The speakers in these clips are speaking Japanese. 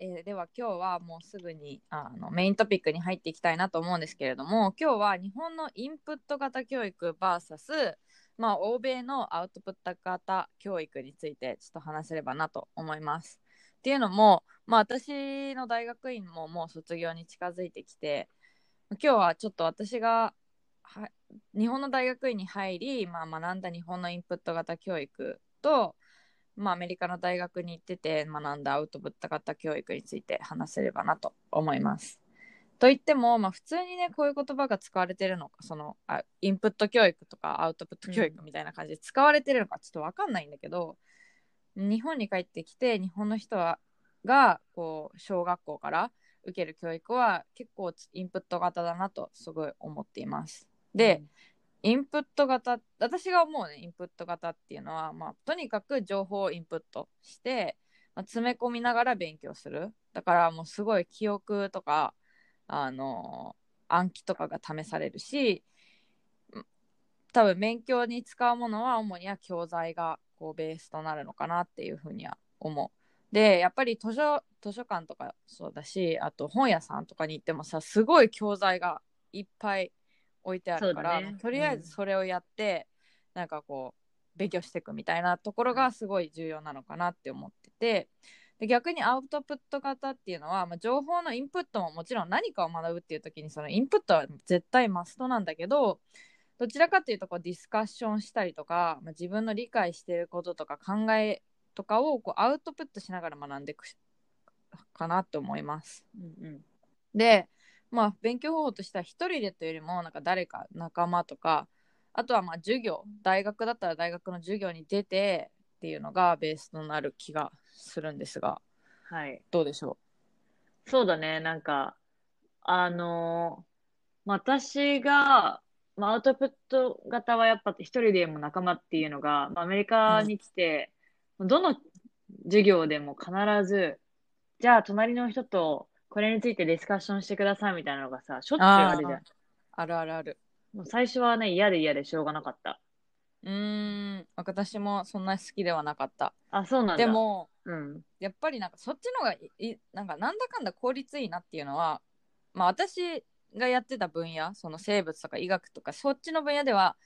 えーでは今日はもうすぐにあのメイントピックに入っていきたいなと思うんですけれども今日は日本のインプット型教育 VS、まあ、欧米のアウトプット型教育についてちょっと話せればなと思います。っていうのも、まあ、私の大学院ももう卒業に近づいてきて今日はちょっと私がは日本の大学院に入り、まあ、学んだ日本のインプット型教育とまあ、アメリカの大学に行ってて学んだアウトプット型教育について話せればなと思います。といっても、まあ、普通にねこういう言葉が使われてるのかそのあインプット教育とかアウトプット教育みたいな感じで使われてるのかちょっと分かんないんだけど、日本に帰ってきて日本の人はがこう小学校から受ける教育は結構インプット型だなとすごい思っています。で、インプット型私が思うねインプット型っていうのは、まあ、とにかく情報をインプットして、まあ、詰め込みながら勉強するだからもうすごい記憶とかあの暗記とかが試されるしうん多分勉強に使うものは主には教材がこうベースとなるのかなっていうふうには思う。でやっぱり図書図書館とかそうだしあと本屋さんとかに行ってもさすごい教材がいっぱい置いてあるから、ね。とりあえずそれをやって、なんかこう勉強していくみたいなところがすごい重要なのかなって思っててで逆にアウトプット型っていうのは、まあ、情報のインプットももちろん何かを学ぶっていう時にそのインプットは絶対マストなんだけどどちらかっていうとこうディスカッションしたりとか、まあ、自分の理解していることとか考えとかをこうアウトプットしながら学んでいくしかなと思います。うんうん。で、まあ、勉強方法としては一人でというよりもなんか誰か仲間とかあとはまあ授業大学だったら大学の授業に出てっていうのがベースとなる気がするんですがはい。どうでしょそうだね。なんか、あのー私が、まあ、アウトプット型はやっぱ一人でも仲間っていうのが、まあ、アメリカに来て、どの授業でも必ず、じゃあ隣の人とこれについてディスカッションしてくださいみたいなのがさ、しょっちゅうあるじゃん。あるあるあるもう最初はね、嫌で嫌でしょうがなかった。うーん私もそんな好きではなかったあ、そうなんだ。で、もうん。やっぱりなんかそっちの方がいいなんかなんだかんだ効率いいなっていうのはまあ私がやってた分野その生物とか医学とかそっちの分野では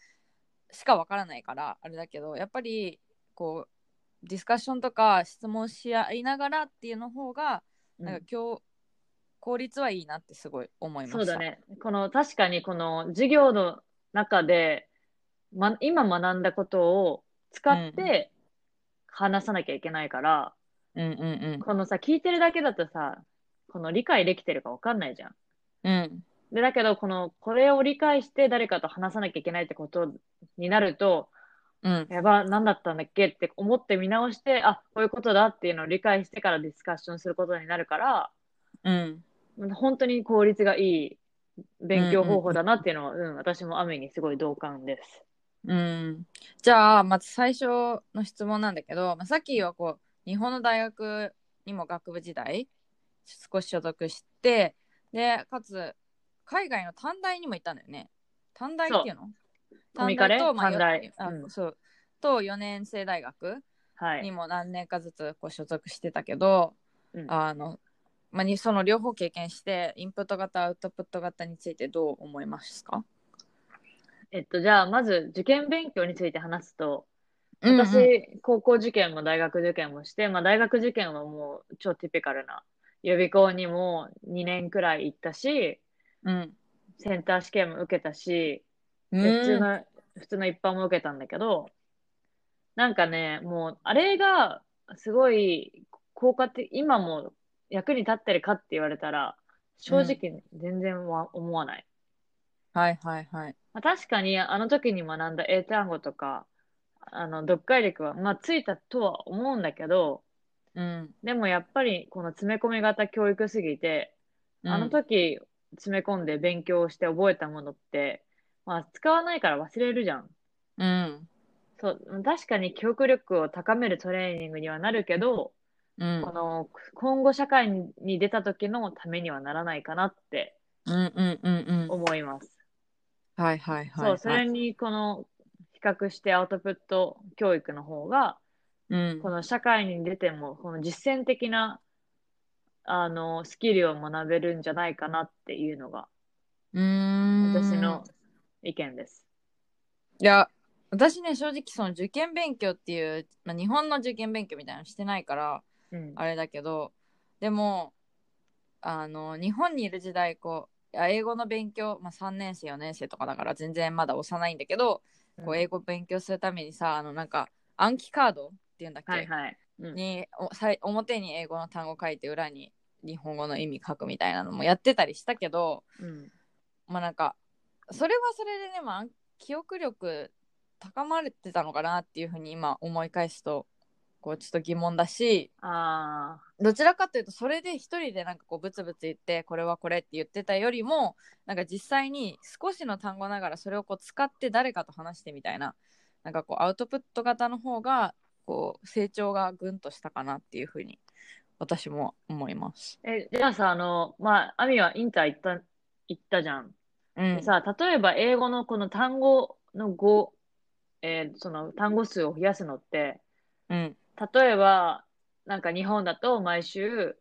しかわからないからあれだけどやっぱりこうディスカッションとか質問し合いながらっていうの方がなんか今日、効率はいいなってすごい思いました。そうだね。この、確かにこの授業の中で、ま、今学んだことを使って話さなきゃいけないから、うんうんこのさ、聞いてるだけだとさ、この理解できてるかわかんないじゃん。うん。うん。で、だけど、この、これを理解して誰かと話さなきゃいけないってことになると、うん。やば、何だったんだっけ？って思って見直して、あ、こういうことだっていうのを理解してからディスカッションすることになるから、うん本当に効率がいい勉強方法だなっていうのは、うん、私もアメにすごい同感です。うん、じゃあまず最初の質問なんだけど、まあ、さっきはこう日本の大学にも学部時代少し所属してでかつ海外の短大にも行ったんだよね。短大っていうの？コミカレ？と、まあ短大。よあうん。そう。と4年生大学はい。にも何年かずつこう所属してたけど、うん。あのまあ、にその両方経験してインプット型アウトプット型についてどう思いますか？えっと、じゃあ、まず受験勉強について話すと、うんうん。私、高校受験も大学受験もして、まあ、大学受験はもう超ティピカルな予備校にも2年くらい行ったし、うん。センター試験も受けたし、うん。で普通の、普通の一般も受けたんだけど、なんかね、もう、あれが、すごい、効果的、今も役に立ってるかって言われたら、正直、全然わ思わない。はいはいはいまあ、確かに、あの時に学んだ英単語とか、あの、読解力は、まあ、ついたとは思うんだけど、うん。でもやっぱりこの詰め込み型教育すぎて、あの時詰め込んで勉強して覚えたものって、まあ使わないから忘れるじゃん。うん。そう、確かに記憶力を高めるトレーニングにはなるけど、うんこ。の今後社会に出た時のためにはならないかなって。思います。はいはいはい。そう、それにこの比較してアウトプット教育の方が、うんこ。の社会に出ても、この実践的な、あの、スキルを学べるんじゃないかなっていうのが、うーん。私の意見です。いや、私ね、正直その受験勉強っていう、まあ、日本の受験勉強みたいなのしてないから、うん。あれだけど、でも、あの、日本にいる時代、こう、英語の勉強、まあ、3年生、4年生とかだから全然まだ幼いんだけど、こう英語勉強するためにさ、あの、なんか、暗記カードっていうんだっけ、はいはい。うんにおさい表に英語の単語書いて裏に日本語の意味書くみたいなのもやってたりしたけどうん。まあなんかそれはそれでね、まあ、記憶力高まれてたのかなっていうふうに今思い返すとこうちょっと疑問だしあどちらかというとそれで一人でなんかこうブツブツ言ってこれはこれって言ってたよりもなんか実際に少しの単語ながらそれをこう使って誰かと話してみたいななんかこうアウトプット型の方がこう成長がぐんとしたかなっていうふうに私も思います。あ。え、じゃあさ、あの、まあ、アミはインター行った、行ったじゃん。うんでさ、例えば英語のこの単語の語、えーその単語数を増やすのって、うん例えば、なんか日本だと毎週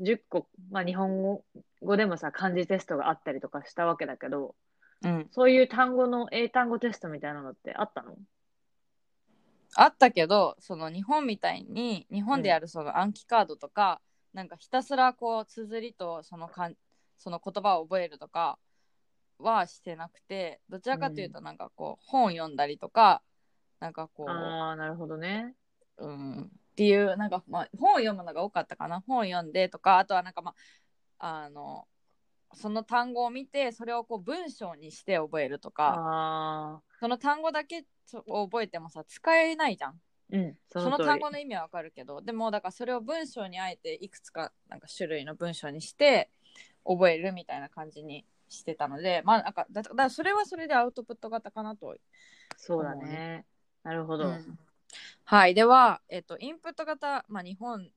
10個、まあ日本語語でもさ、漢字テストがあったりとかしたわけだけど、うん、そういう単語の英単語テストみたいなのってあったの？あったけどその日本みたいに日本でやるその暗記カードとか、なんかひたすらこう綴りとそのかんその言葉を覚えるとかはしてなくてどちらかというとなんかこう、本読んだりとかなんかこうああ、なるほどね。うん、っていうなんか、まあ、本を読むのが多かったかな。本を読んでとかあとはなんかまああのその単語を見てそれをこう文章にして覚えるとか。その単語だけを覚えてもさ使えないじゃん。うん、そその。単語の意味はわかるけどでもだからそれを文章にあえていくつかなんか種類の文章にして覚えるみたいな感じにしてたのでまあなんかだだそれはそれでアウトプット型かなとそうだね。なるほど。うんはいでは、えっとインプット型、まあ、日本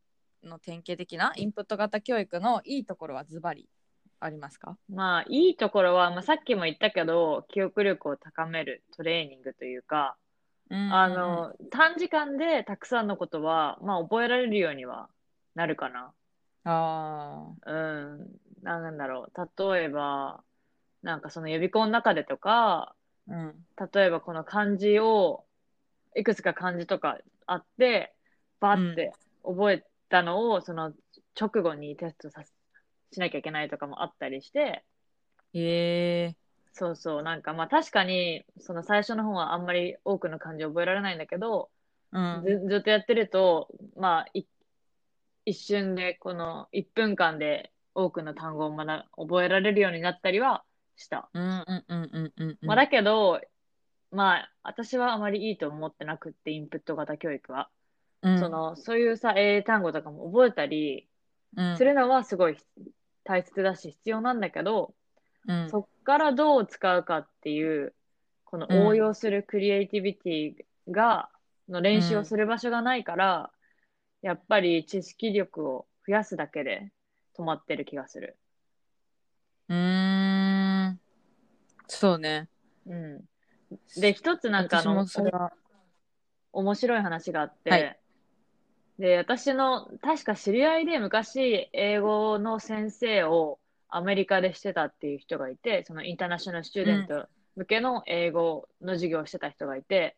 の典型的なインプット型教育のいいところはズバリありますか？まあ、いいところは、まあ、さっきも言ったけど、記憶力を高めるトレーニングというか、あの、短時間でたくさんのことは、まあ、覚えられるようにはなるかな。あうん。なんだろう。例えば、なんかその予備校の中でとか、ーうん例えばこの漢字を、いくつか漢字とかあって、バーって覚えたのを、その直後にテストさししなきゃいけないとかもあったりして、へえ。そうそう、なんかまあ確かに、その最初の方はあんまり多くの漢字覚えられないんだけど、うん。ずずっとやってると、まあ、い一瞬で、この1分間で多くの単語を学覚えられるようになったりはした。うんうんうんうんうんうん。まあ、だけど、まあ、私はあまりいいと思ってなくって、インプット型教育は。うんその、そういうさ、英単語とかも覚えたりうんするのはすごい大切だし必要なんだけど、うんそっからどう使うかっていう、この応用するクリエイティビティが、の練習をする場所がないから、やっぱり知識力を増やすだけで止まってる気がする。うーんそうねうん。で、一つなんかあの面白い話があって、はい。で、私の、確か知り合いで昔、英語の先生をアメリカでしてたっていう人がいて、そのインターナショナルスチューデント向けの英語の授業をしてた人がいて、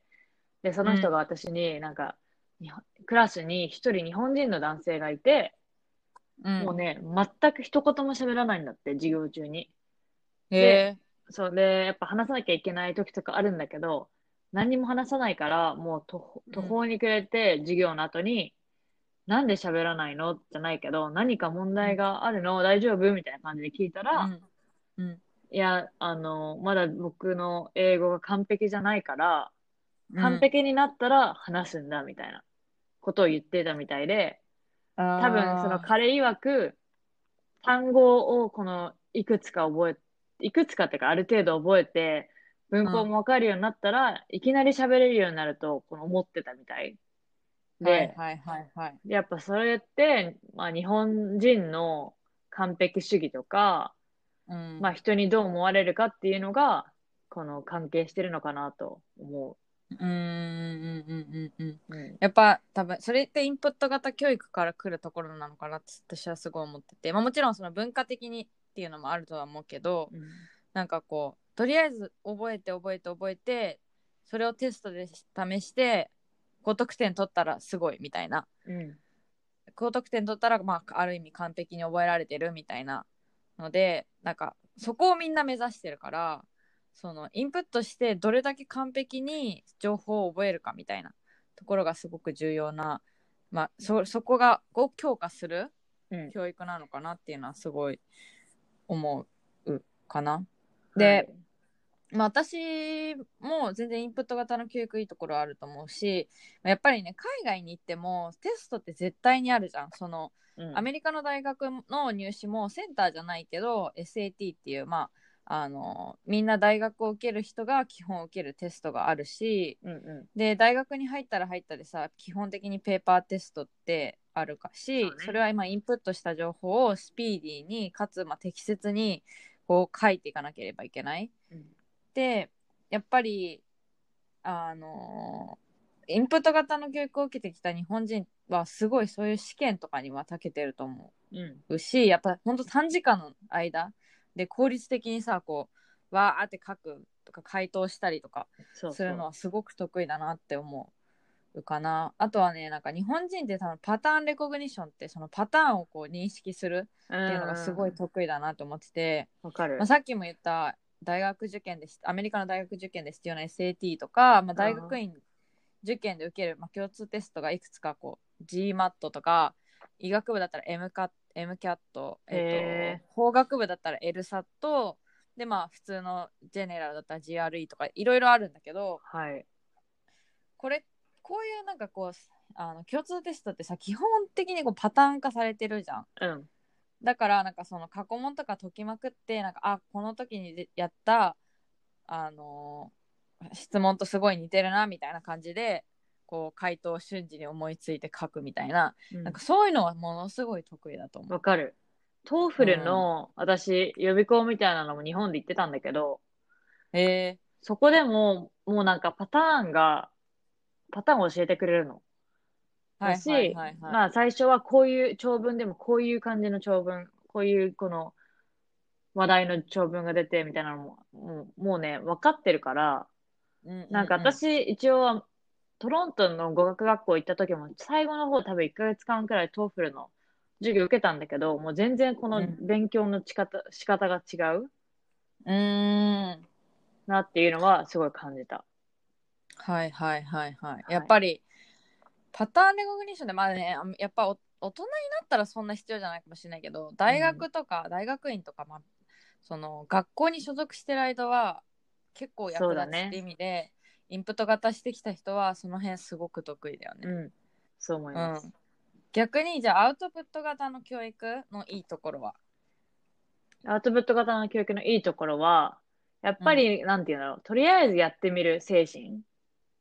で、その人が私になんか、日本クラスに一人日本人の男性がいて、うん。もうね、全く一言も喋らないんだって、授業中に。そうで、やっぱ話さなきゃいけない時とかあるんだけど、何にも話さないから、もう途途方に暮れて、授業の後に、なんで喋らないの？じゃないけど、何か問題があるの？大丈夫？みたいな感じで聞いたら、うん。うん。いや、あの、まだ僕の英語が完璧じゃないから、完璧になったら話すんだみたいなことを言ってたみたいで、多多分その彼曰く単語をこのいくつか覚え、いくつかっていうかある程度覚えて文法もわかるようになったら、いきなり喋れるようになるとこの思ってたみたい。で、はいはいはいはい。やっぱそれって、まあ日本人の完璧主義とか、うんまあ人にどう思われるかっていうのが、この関係してるのかなと思うんうんうんうんうん。う。うん。やっぱ多分それってインプット型教育から来るところなのかなって私はすごい思ってて、まあ、もちろんその文化的にっていうのもあるとは思うけどなんかこうとりあえず覚えて覚えて覚えてそれをテストで試して高得点取ったらすごいみたいなうん。高得点取ったら、まあ、ある意味完璧に覚えられてるみたいなのでなんかそこをみんな目指してるからそのインプットしてどれだけ完璧に情報を覚えるかみたいなところがすごく重要な、まあ、そそこがを強化するうん。教育なのかなっていうのはすごい思うかな。で、まあ、私も全然インプット型の教育いいところあると思うしやっぱりね海外に行ってもテストって絶対にあるじゃん。そのうん、アメリカの大学の入試もセンターじゃないけど SAT っていうまああのみんな大学を受ける人が基本受けるテストがあるしうんうで大学に入ったら入ったでさ基本的にペーパーテストってあるかしそれは今インプットした情報をスピーディーにかつまあ適切にこう書いていかなければいけない。ん。でやっぱりあのインプット型の教育を受けてきた日本人はすごいそういう試験とかには長けてると思うん。うしやっぱほんと短時間の間で効率的にさこうわーって書くとか回答したりとか。するのはすごく得意だなって思うかな。あとはねなんか日本人って多分パターンレコグニションってそのパターンをこう認識するってっていうのがすごい得意だなと思ってて、わかる。まあ、。さっきも言った大学受験でしアメリカの大学受験で必要な SAT とか、まあ、大学院受験で受ける、まあ、共通テストがいくつかこう GMAT とか医学部だったら MCAT, MCAT えへっと法学部だったら LSAT でまあ普通のジェネラルだったら GRE とかいろいろあるんだけどはい。これこういうなんかこうあの共通テストってさ基本的にこうパターン化されてるじゃん。うん。だからなんかその過去問とか解きまくってなんかあこの時にやったあのー質問とすごい似てるなみたいな感じでこう回答を瞬時に思いついて書くみたいな,、なんかそういうのはものすごい得意だと思う。わかる。 TOEFL の、私、予備校みたいなのも日本で行ってたんだけど、へえそこでも、もうなんかパターンが、パターンを教えてくれるの。はいだし、はいはいはい。まあ最初はこういう長文でもこういう感じの長文、こういうこの話題の長文が出てみたいなのも、もうもうね、分かってるから、うううなんか、私一応はトロントの語学学校行った時も最後の方多分1ヶ月間くらい TOEFL の授業受けたんだけど、もう全然このうん勉強の仕方、仕方が違ううーんなっていうのはすごい感じた。はいはいはいはい。いやっぱりパターンレコグニションでまだねあやっぱお大人になったらそんな必要じゃないかもしれないけど大学とか大学院とか、まあ、その学校に所属してる間は結構役立つって意味で、インプット型してきた人はその辺すごく得意だよね。うん。そう思います。逆にじゃあアウトプット型の教育のいいところは？アウトプット型の教育のいいところは、やっぱり、なんていうんだろう、とりあえずやってみる精神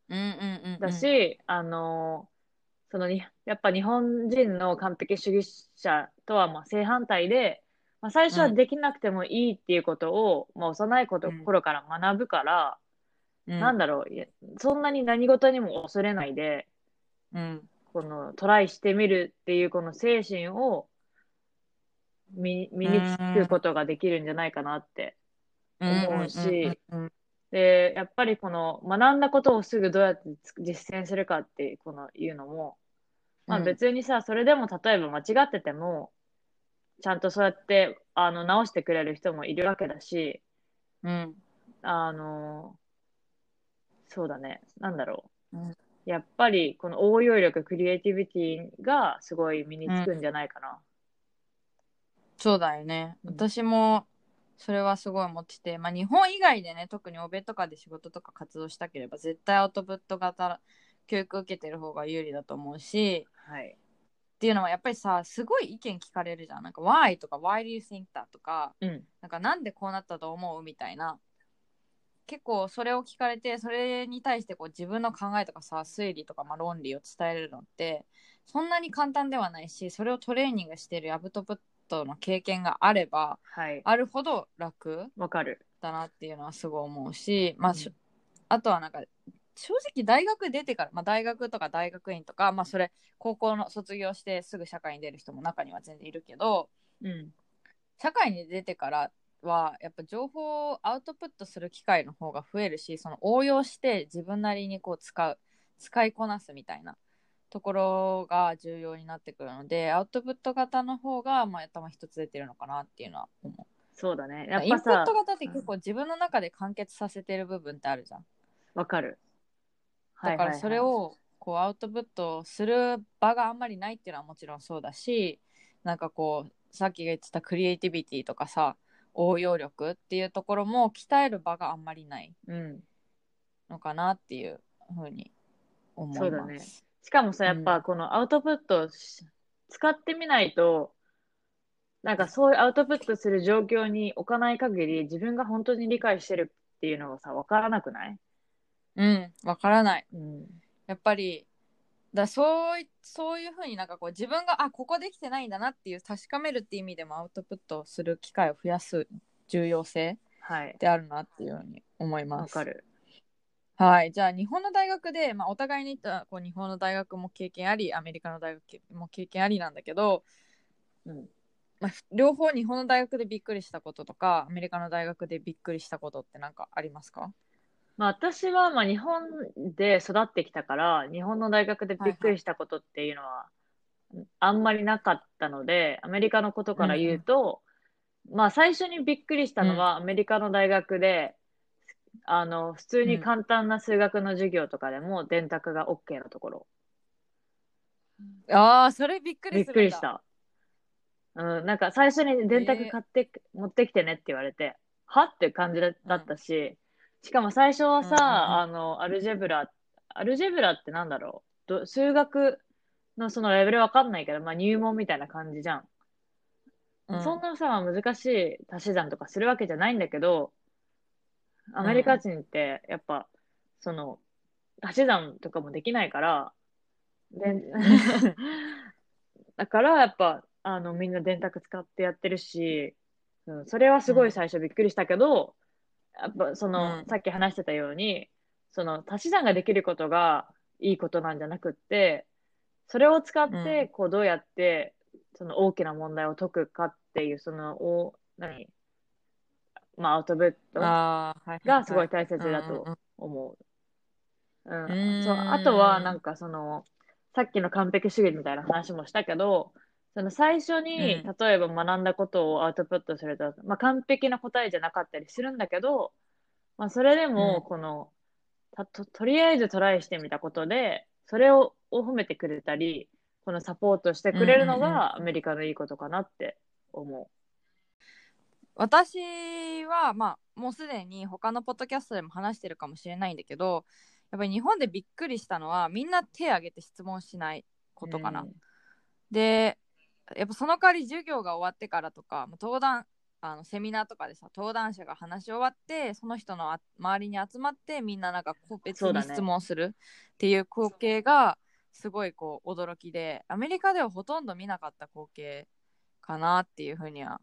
うんうんうんうん。だし、あの、そのに、やっぱ日本人の完璧主義者とはまあ正反対で、まあ、最初はできなくてもいいっていうことを、まあ、幼いこ頃から学ぶから、うん。なんだろうそんなに何事にも恐れないで、うん。このトライしてみるっていうこの精神を身身につくことができるんじゃないかなって思うしうんうんで、やっぱりこの学んだことをすぐどうやってつ実践するかってこのいうのも、まあうん別にさ、それでも例えば間違ってても、ちゃんとそうやって、あの、直してくれる人もいるわけだし、うんあの、そうだね、なんだろう。うんやっぱりこの応用力、クリエイティビティがすごい身につくんじゃないかな。そうだよね。うん私もそれはすごい思ってて、まあ、日本以外でね、特に欧米とかで仕事とか活動したければ、絶対アウトプット型教育受けてる方が有利だと思うし、はい。っっていうのはやっぱりさすごい意見聞かれるじゃん。なんか Why とか Why do you think that? とかうん。なんかなんでこうなったと思う？みたいな。結構それを聞かれてそれに対してこう自分の考えとかさ推理とかまあ論理を伝えるのってそんなに簡単ではないしそれをトレーニングしているアブトプットの経験があればはい。あるほど楽わかる。だなっていうのはすごい思うし、まあうんしあとはなんか正直大学出てから、まあ、大学とか大学院とか、まあ、それ高校の卒業してすぐ社会に出る人も中には全然いるけどうん。社会に出てからはやっぱ情報をアウトプットする機会の方が増えるしその応用して自分なりにこう使う使いこなすみたいなところが重要になってくるのでアウトプット型の方がまあ頭一つ出てるのかなっていうのは思う。そうだね。やっインプット、型って結構自分の中で完結させてる部分ってあるじゃん。わかる。だからそれをこうアウトプットする場があんまりないっていうのはもちろんそうだしなんかこうさっきが言ってたクリエイティビティとかさ応用力っていうところも鍛える場があんまりないうん。のかなっていうふうに思います。そうだねしかもさ、やっぱこのアウトプットをし使ってみないと、なんかそういうアウトプットする状況に置かない限り、自分が本当に理解してるっていうのがさ、わからなくない？うん、わからない。うん。やっぱりだそういそういうふうになんかこう自分があここできてないんだなっていう確かめるっていう意味でもアウトプットをする機会を増やす重要性はい。であるなっていうふうに思います。わかる。はい、じゃあ日本の大学で、まあ、お互いに言ったこう日本の大学も経験ありアメリカの大学も経験ありなんだけど、うん。まあ、両方日本の大学でびっくりしたこととかアメリカの大学でびっくりしたことって何かありますか？まあ私はまあ日本で育ってきたから、日本の大学でびっくりしたことっていうのはあんまりなかったので、アメリカのことから言うと、まあ最初にびっくりしたのはアメリカの大学で、あの、普通に簡単な数学の授業とかでも電卓が OK のところ。ああそれびっくびっりするんだくりした。うん、なんか最初に電卓買って、持ってきてねって言われて、はって感じだだったし、しかも最初はさ、うんうんうんあの、アルジェブラ、アルジェブラってなんだろうど数学のそのレベルわかんないけど、まあ入門みたいな感じじゃん。うんそんなさ、難しい足し算とかするわけじゃないんだけど、アメリカ人ってやっぱ、その、足し算とかもできないから、で だからやっぱ、あの、みんな電卓使ってやってるし、うん、それはすごい最初びっくりしたけど、やっぱその、うん。さっき話してたように、その足し算ができることがいいことなんじゃなくって、それを使っうて、こうどうやって、その大きな問題を解くかっていう、その、お、何？まあ、アウトプットがすごい大切だうんうんとうん。思う。うん。そう、あとは、なんかその、さっきの完璧主義みたいな話もしたけど、その最初に、う例えば学んだことをアウトプットすると、まあ完璧な答えじゃなかったりするんだけど、まあそれでうん。も、この、たと、とりあえずトライしてみたことで、それを、を褒めてくれたり、このサポートしてくれるのうんうんがアメリカのいいことかなって思私はまあもうすでに他のポッドキャストでも話してるかもしれないんだけどやっぱり日本でびっくりしたのはみんな手挙げて質問しないうことかな。うんでやっぱその代わり授業が終わってからとかまあ登壇あのセミナーとかでさ登壇者が話し終わってその人のあ周りに集まってみんななんか個別に質問するっていう光景がすごいこう驚きでアメリカではほとんど見なかった光景かなっていうふうにはうん。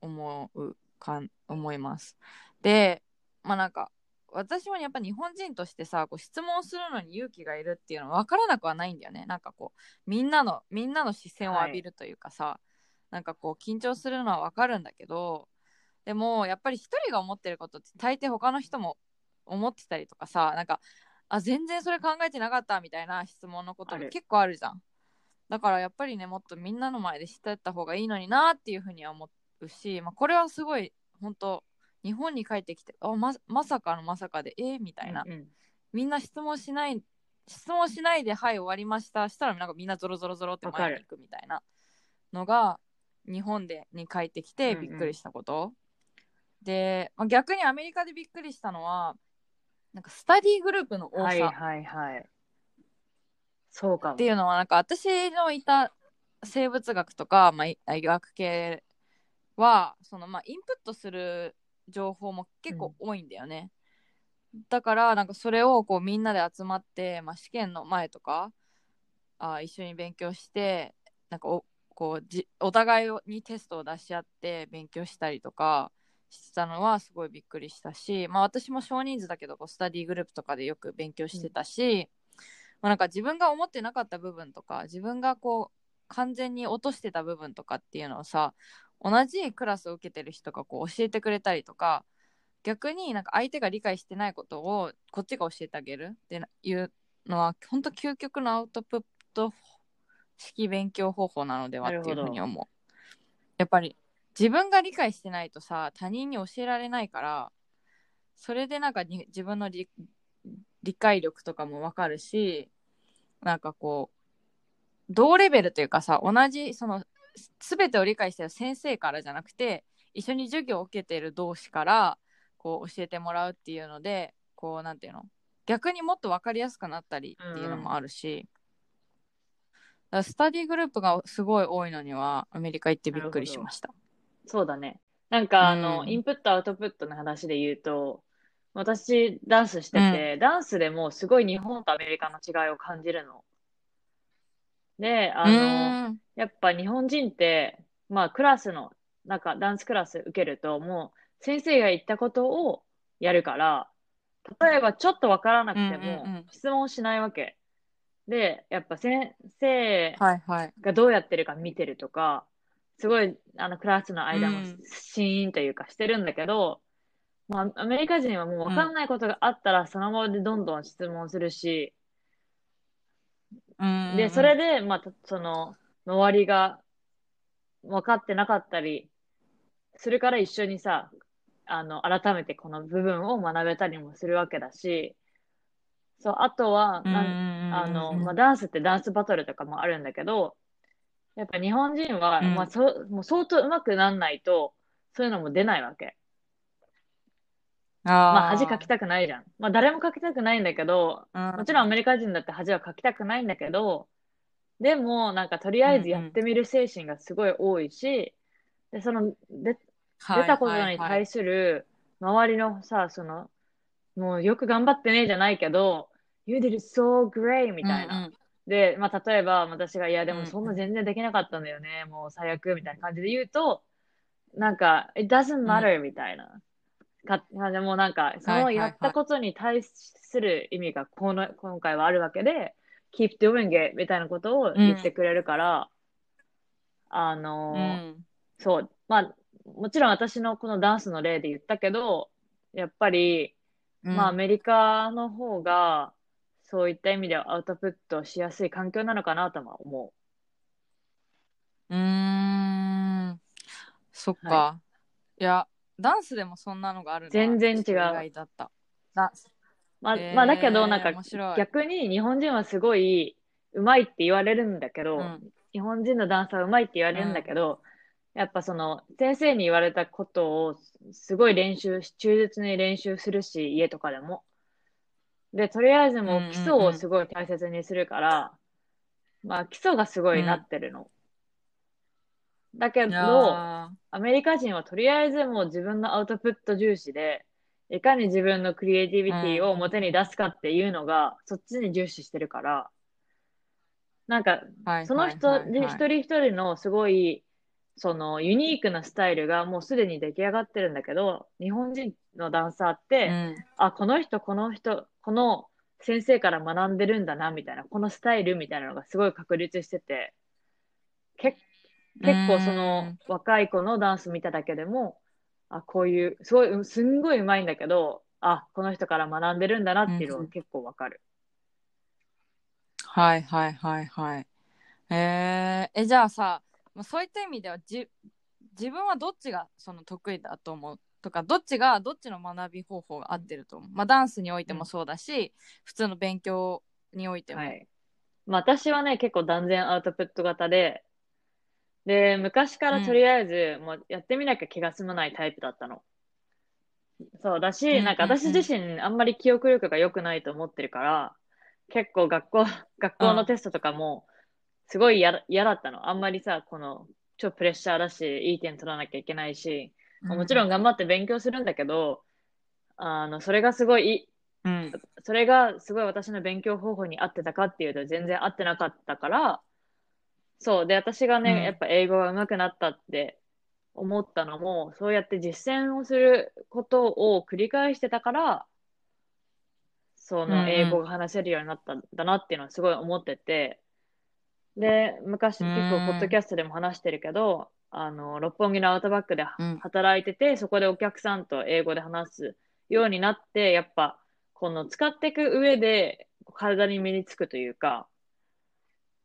思うかん思います。でまあなんか私もやっぱ日本人としてさこう質問するのに勇気がいるっていうのは分からなくはないんだよねなんかこうみんなのみんなの視線を浴びるというかさ、なんかこう緊張するのは分かるんだけどでもやっぱり一人が思ってることって大抵他の人も思ってたりとかさなんかあ全然それ考えてなかったみたいな質問のことも結構あるじゃん。だからやっぱりねもっとみんなの前で知ってった方がいいのになっていうふうには思うし、まあ、これはすごい本当日本に帰ってきてあままさかのまさかでえー、みたいな、うんうん。みんな質問しない質問しないではい終わりました。したらなんかみんなゾロゾロゾロって前に行くみたいな。のが日本でに帰ってきてうんうん。びっくりしたこと、で、まあ、逆にアメリカでびっくりしたのはなんかスタディグループの多さ。はいはいはい。そうかも。って。いうのはなんか私のいた生物学とか、まあ、医学系はその、まあ、インプットする情報も結構多いんだよね。だからなんかそれをこうみんなで集まって、まあ、試験の前とかあ一緒に勉強してなんかおこうじお互いにテストを出し合って勉強したりとかしてたのはすごいびっくりしたし、まあ、私も少人数だけどこうスタディグループとかでよく勉強してたし、まあ、なんか自分が思ってなかった部分とか自分がこう完全に落としてた部分とかっていうのをさ同じクラスを受けてる人がこう教えてくれたりとか逆になんか相手が理解してないことをこっちが教えてあげるっていうのは本当究極のアウトプット式勉強方法なのではっていうふうに思う。やっぱり自分が理解してないとさ他人に教えられないからそれでなんか自分の理解力とかも分かるしなんかこう同レベルというかさ同じその全てを理解してる先生からじゃなくて一緒に授業を受けてる同士からこう教えてもらうっていうのでこうなんていうの逆にもっと分かりやすくなったりっていうのもあるし、うん、スタディグループがすごい多いのにはアメリカ行ってびっくりしました。そうだね。なんかあの、うん、インプットアウトプットの話で言うと私ダンスしてて、うん、ダンスでもすごい日本とアメリカの違いを感じるの。で、あの、やっぱ日本人って、まあクラスの、なんかダンスクラス受けると、もう先生が言ったことをやるから、例えばちょっとわからなくても質問しないわけ。で、やっぱ先生がどうやってるか見てるとか、すごいあのクラスの間もシーンというかしてるんだけど、まあ、アメリカ人はもう分かんないことがあったらそのままでどんどん質問するし、で、それで、まあ、その、周りが分かってなかったりするから一緒にさ、あの、改めてこの部分を学べたりもするわけだし、そう、あとは、なんあの、まあ、ダンスってダンスバトルとかもあるんだけど、やっぱ日本人は、うん、まあ、そもう相当上手くなんないと、そういうのも出ないわけ。まあ、恥かきたくないじゃん。まあ、誰もかきたくないんだけど、もちろんアメリカ人だって恥はかきたくないんだけど、でも、なんか、とりあえずやってみる精神がすごい多いし、で、その、で、出たことに対する、周りのさ、その、もうよく頑張ってねじゃないけど、You did so great! みたいな。うんうん、で、まあ、例えば私が、いや、でもそんな全然できなかったんだよね、もう最悪みたいな感じで言うと、なんか、It doesn't matter、みたいな。かでもなんか、そのやったことに対する意味がこの、今回はあるわけで、keep doing it みたいなことを言ってくれるから、うん、あの、うん、そう、まあ、もちろん私のこのダンスの例で言ったけど、やっぱり、まあアメリカの方が、そういった意味ではアウトプットしやすい環境なのかなとは思う。うーん、そっか。はい、いや、ダンスでもそんなのがある全然違う。意外だった。ダンス。まあ、えー、まあだけど、なんか逆に日本人はすごい上手いって言われるんだけど、うん、日本人のダンサーは上手いって言われるんだけど、うん、やっぱその先生に言われたことをすごい練習し、忠実に練習するし、家とかでも。で、とりあえずもう基礎をすごい大切にするから、まあ基礎がすごいなってるの。だけど、アメリカ人はとりあえずもう自分のアウトプット重視で、いかに自分のクリエイティビティを表に出すかっていうのが、そっちに重視してるから、なんか、その人、一人一人のすごい、そのユニークなスタイルがもうすでに出来上がってるんだけど、日本人のダンサーって、うん、あ、この人、この人、この先生から学んでるんだな、みたいな、このスタイルみたいなのがすごい確立してて、結結構その若い子のダンス見ただけでも、あ、こういう、すごい、すんごい上手いんだけど、あ、この人から学んでるんだなっていうのが結構わかる。はいはいはいはい。えー、え、じゃあさ、そういった意味ではじ自分はどっちがその得意だと思う？とかどっちがどっちの学び方法が合ってると思う、まあ、ダンスにおいてもそうだし、うん、普通の勉強においても、はい。まあ、私はね結構断然アウトプット型でで、昔からとりあえず、もうやってみなきゃ気が済まないタイプだったの。そうだし、なんか私自身あんまり記憶力が良くないと思ってるから、結構学校、学校のテストとかも、すごい嫌嫌だったの。あんまりさ、この、超プレッシャーだし、いい点取らなきゃいけないし、もちろん頑張って勉強するんだけど、あの、それがすごい、うん。それがすごい私の勉強方法に合ってたかっていうと全然合ってなかったから、そう。で、私がね、うん。やっぱ英語が上手くなったって思ったのも、そうやって実践をすることを繰り返してたから、そうんうん。の英語が話せるようになったんだなっていうのはすごい思ってて、で、昔うん。結構ポッドキャストでも話してるけど、あの、六本木のアウトバックでうん。働いてて、そこでお客さんと英語で話すようになって、やっぱ、この使っていく上で体に身につくというか、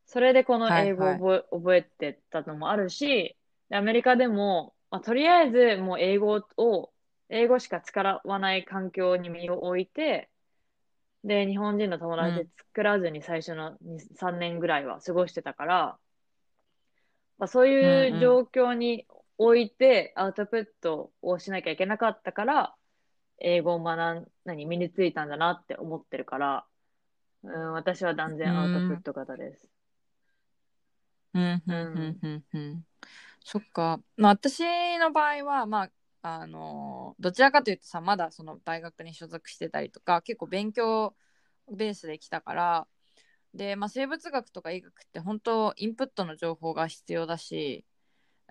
それでこの英語をはい覚え,、覚えてたのもあるし、でアメリカでも、まあ、とりあえずもう英語を、英語しか使わない環境に身を置いて、で、日本人の友達作らずに最初の2 3年ぐらいは過ごしてたから、まあ、そういう状況に置いてアウトプットをしなきゃいけなかったから、英語を学ん、何、身についたんだなって思ってるから、うん、私は断然アウトプット型です。うんうんうんうんそっか、まあ、私の場合はまああのどちらかというとさまだその大学に所属してたりとか結構勉強ベースで来たからで、まあ、生物学とか医学って本当インプットの情報が必要だし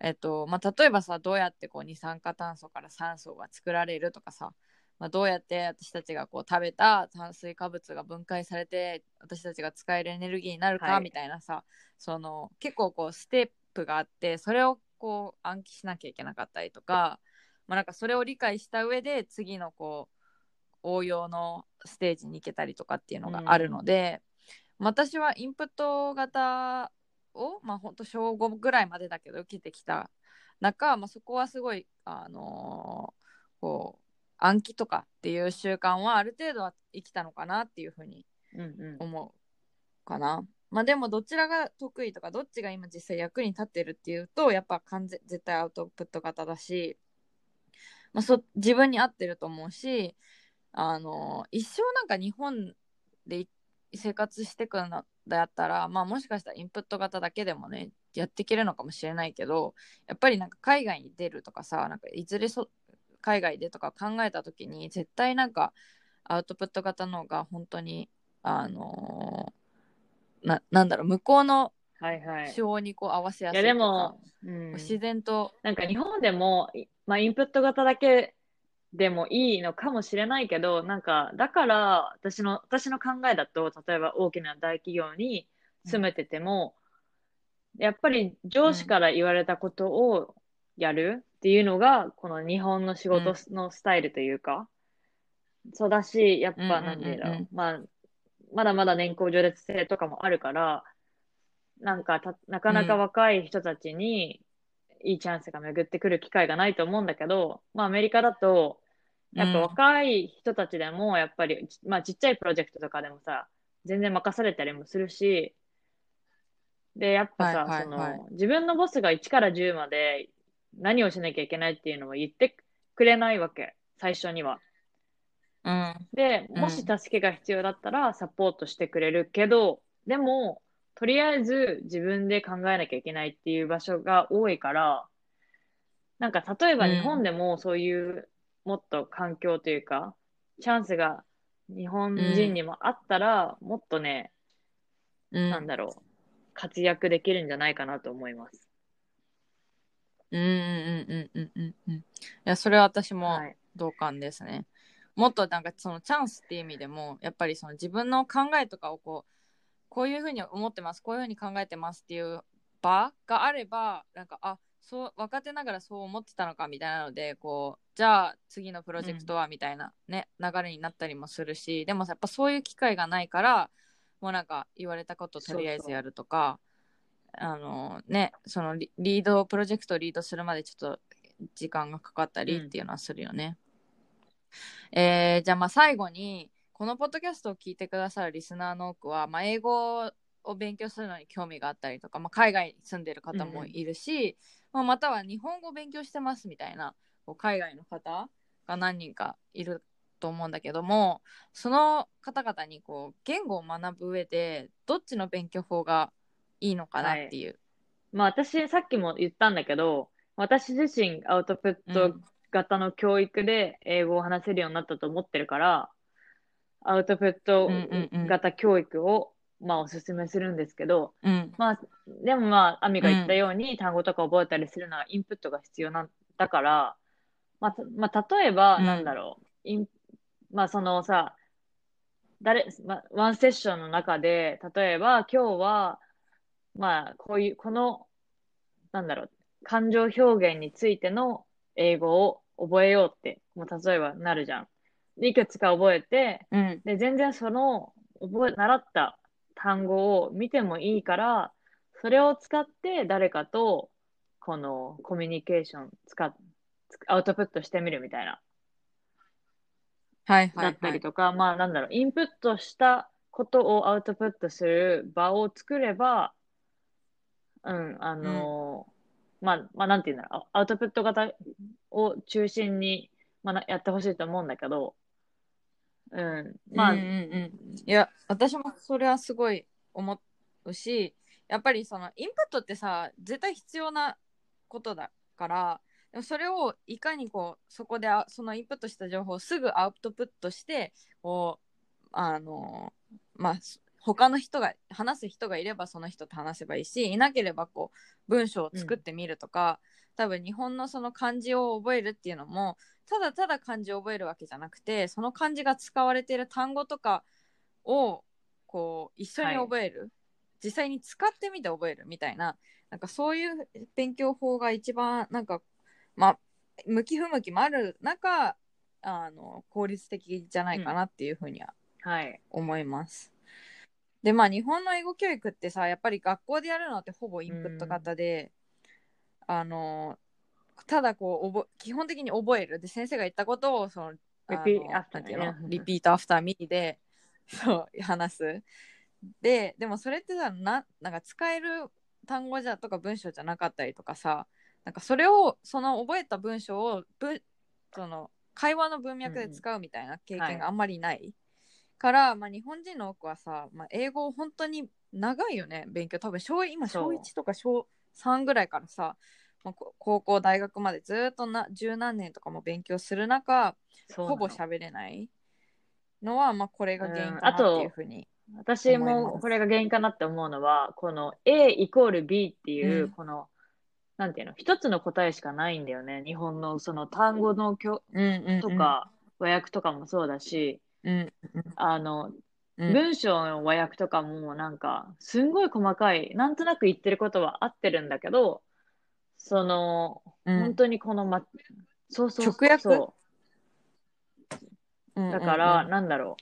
えっとまあ、例えばさどうやってこう二酸化炭素から酸素が作られるとかさ、まあ、どうやって私たちがこう食べた炭水化物が分解されて私たちが使えるエネルギーになるかはい。みたいなさ、その結構こうステップがあってそれをこう暗記しなきゃいけなかったりとか,、まあ、なんかそれを理解した上で次のこう応用のステージに行けたりとかっていうのがあるので、私はインプット型を、まあ、ほんと小5ぐらいまでだけど受けてきた中、まあ、そこはすごい、あのーこう暗記とかっていう習慣はある程度は生きたのかなっていうふうにうんうん。思うかな。まあでもどちらが得意とかどっちが今実際役に立ってるっていうとやっぱ完全絶対アウトプット型だし、まあ、そ自分に合ってると思うしあの一生なんか日本でい生活してくんだったらまあもしかしたらインプット型だけでもねやっていけるのかもしれないけどやっぱりなんか海外に出るとかさなんかいずれそ海外でとか考えた時に絶対なんかアウトプット型の方が本当にあのーななんだろう向こうのはいはい。手法にこう合わせやいやすいとかでも、うん、自然となんか日本でも、いまあ、インプット型だけでもいいのかもしれないけど、なんか、だから、私の、私の考えだと、例えば大きな大企業に勤めてても、やっぱり上司から言われたことをやるっていうのが、この日本の仕事のスタイルというか、そうだし、やっぱ、うんうんうんうんなんでだろう、まあ、まだまだ年功序列制とかもあるから、なんかた、なかなか若い人たちにいいチャンスが巡ってくる機会がないと思うんだけど、まあアメリカだと、やっぱ若い人たちでも、やっぱり、まあちっちゃいプロジェクトとかでもさ、全然任されたりもするし、で、やっぱさ、その、自分のボスが1から10まで何をしなきゃいけないっていうのを言ってくれないわけ、最初には。うん。で、うんもし助けが必要だったらサポートしてくれるけど、でも、とりあえず自分で考えなきゃいけないっていう場所が多いから、なんか例えばうん日本でもそういうもっと環境というか、チャンスが日本人にもあったら、もっとね、うん。なんだろう、活躍できるんじゃないかなと思います。うんうんうんうんうんうんうんいやそれは私もはい。同感ですね。もっとなんかそのチャンスっていう意味でもやっぱりその自分の考えとかをこうこういうふうに思ってますこういうふうに考えてますっていう場があればなんかあそう若手ながらそう思ってたのかみたいなのでこうじゃあ次のプロジェクトはみたいなね、流れになったりもするしでもさやっぱそういう機会がないからもうなんか言われたこととりあえずやるとかあのねそのリリードプロジェクトをリードするまでちょっと時間がかかったりっていうのはするよね。えーじゃあまあ最後にこのポッドキャストを聞いてくださるリスナーの多くは、まあ、英語を勉強するのに興味があったりとか、まあ、海外に住んでる方もいるし、まあ、または日本語を勉強してますみたいなこう海外の方が何人かいると思うんだけどもその方々にこう言語を学ぶ上でどっちの勉強法がいいのかなっていう。まあ私、さっきも言ったんだけど、私自身アウトプット型の教育で英語を話せるようになったと思ってるから、アウトプットうんうんうん。型教育を、まあおすすめするんですけど、うん。まあ、でもまあ、アミが言ったように、単語とか覚えたりするのはインプットが必要なんだから、まあ、たまあ、例えば、うん。なんだろう、インまあ、そのさ、誰、まあ、ワンセッションの中で、例えば、今日は、まあ、こういう、この、なんだろう、感情表現についての英語を覚えようって、まあ、例えばなるじゃん。でいくつか覚えて、うんで、全然その、覚え、習った単語を見てもいいから、それを使って誰かと、このコミュニケーション使っ、つアウトプットしてみるみたいな。はいはい、だったはい。りとか、まあなんだろう、インプットしたことをアウトプットする場を作れば、うん、あのまあ、まあなんていうんだろう、アウトプット型を中心に、まあ、なやってほしいと思うんだけど、うん、まあ、うんうんうん、いや私もそれはすごい思うしやっぱりそのインプットってさ絶対必要なことだからでもそれをいかにこうそこであそのインプットした情報をすぐアウトプットしてこうあのまあ他の人が話す人がいればその人と話せばいいしいなければこう文章を作ってみるとか、多分日本のその漢字を覚えるっていうのもただただ漢字を覚えるわけじゃなくてその漢字が使われている単語とかをこう一緒に覚える、実際に使ってみて覚えるみたいななんかそういう勉強法が一番なんかまあ向き不向きもある中あの効率的じゃないかなっていうふうにははい。思います。でまあ日本の英語教育ってさやっぱり学校でやるのってほぼインプット型で、あのただこう覚え基本的に覚える。で先生が言ったことをそのrepeat after me でそう話す。ででもそれってさななんか使える単語じゃとか文章じゃなかったりとかさなんかそれをその覚えた文章をぶその会話の文脈で使うみたいな経験があんまりない、から、まあ、日本人の多くはさ、まあ、英語本当に長いよね勉強。多分小今小そう。1とか小3ぐらいからさ、まあ、こ高校大学までずっとな十何年とかも勉強する中ほぼ喋れないのは、まあ、これが原因うんかなっていうふうに。私もこれが原因かなって思うのは、この A イコール B っていう、うん。この、なんていうの、一つの答えしかないんだよね。日本のその単語の教うんうんうん。とか、和訳とかもそうだし、うんあの、うん。文章の和訳とかもなんか、すんごい細かい、なんとなく言ってることは合ってるんだけど、その、うん。本当にこの、ま、そうそうそう直訳？そううん。だから、うんなんだろ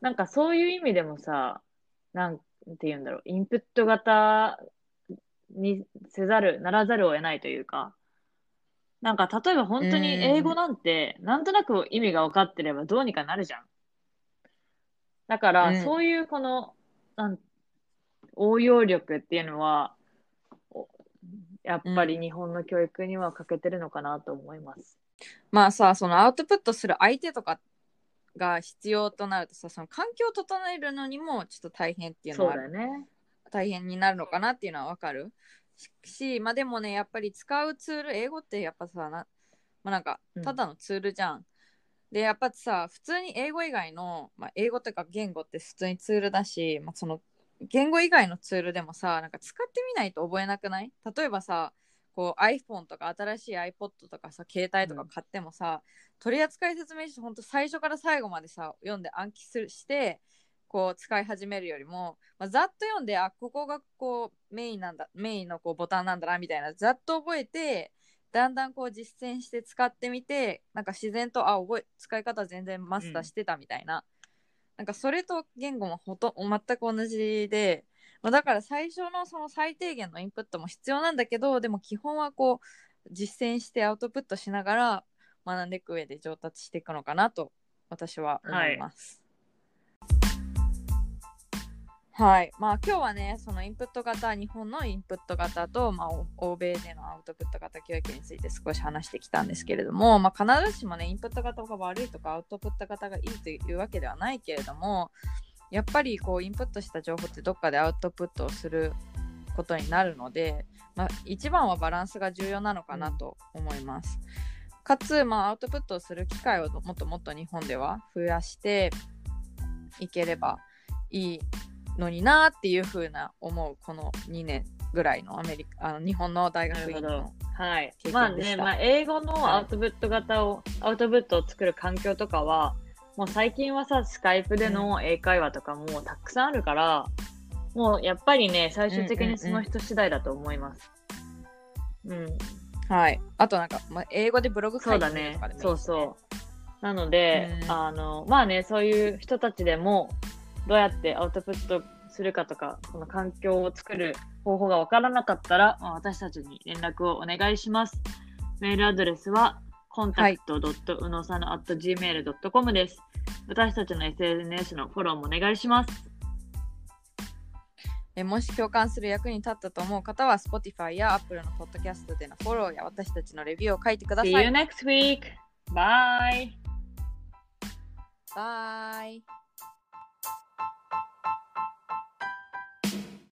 う。なんかそういう意味でもさ、なんて言うんだろう。インプット型にせざる、ならざるを得ないというか、なんか例えば本当に英語なんて、なんとなく意味が分かってればどうにかなるじゃん。だかうんら、そういうこの、なん応用力っていうのは、おやっぱり日本の教育には欠けてるのかなと思います。まあさそのアウトプットする相手とかが必要となるとさその環境を整えるのにもちょっと大変っていうのはだよね。大変になるのかなっていうのはわかるしまあでもねやっぱり使うツール英語ってやっぱさな,、まあ、なんかうんただのツールじゃん。でやっぱさ普通に英語以外の、まあ、英語とか言語って普通にツールだし、まあ、その言語以外のツールでもさなんか使ってみないと覚えなくない？例えばさこう iPhone とか新しい iPod とかさ携帯とか買ってもさ、取扱説明書ほんと最初から最後までさ読んで暗記するしてこう使い始めるよりも、まあ、ざっと読んであここがこうメインなんだメインのこうボタンなんだなみたいなざっと覚えてだんだんこう実践して使ってみてなんか自然とあ覚え使い方全然マスターしてたみたいな、なんかそれと言語もほと全く同じで、まあ、だから最初のその最低限のインプットも必要なんだけどでも基本はこう実践してアウトプットしながら学んでいく上で上達していくのかなと私は思います。はい、まあ今日はねそのインプット型日本のインプット型と、まあ、お欧米でのアウトプット型教育について少し話してきたんですけれども、まあ、必ずしもねインプット型が悪いとかアウトプット型がいいというわけではないけれどもやっぱりこうインプットした情報ってどっかでアウトプットをすることになるので、まあ、一番はバランスが重要なのかなと思います。かつ、まあ、アウトプットをする機会をもっともっと日本では増やしていければいいのになっていうふうな思うこの2年ぐらいのアメリカあの日本の大学院の。はい。まあね、まあ、英語のアウトプット型を、アウトプットを作る環境とかは、もう最近はさ、スカイプでの英会話とかもたくさんあるから、もうやっぱりね、最終的にその人次第だと思います。うん、はい、あとなんか、まあ、英語でブログ書そうだいてみるねとかでもいいそうですねそう。なので、うん。あの、まあね、そういう人たちでも、どうやってアウトプットするかとか、この環境を作る方法がわからなかったら、まあ私たちに連絡をお願いします。メールアドレスは、contact.unosana.gmail.com です。私たちの SNS のフォローもお願いします。えもし共感する役に立ったと思う方は Spotify や Apple のポッドキャストでのフォローや私たちのレビューを書いてくださ See い you。next week! Bye! バイ。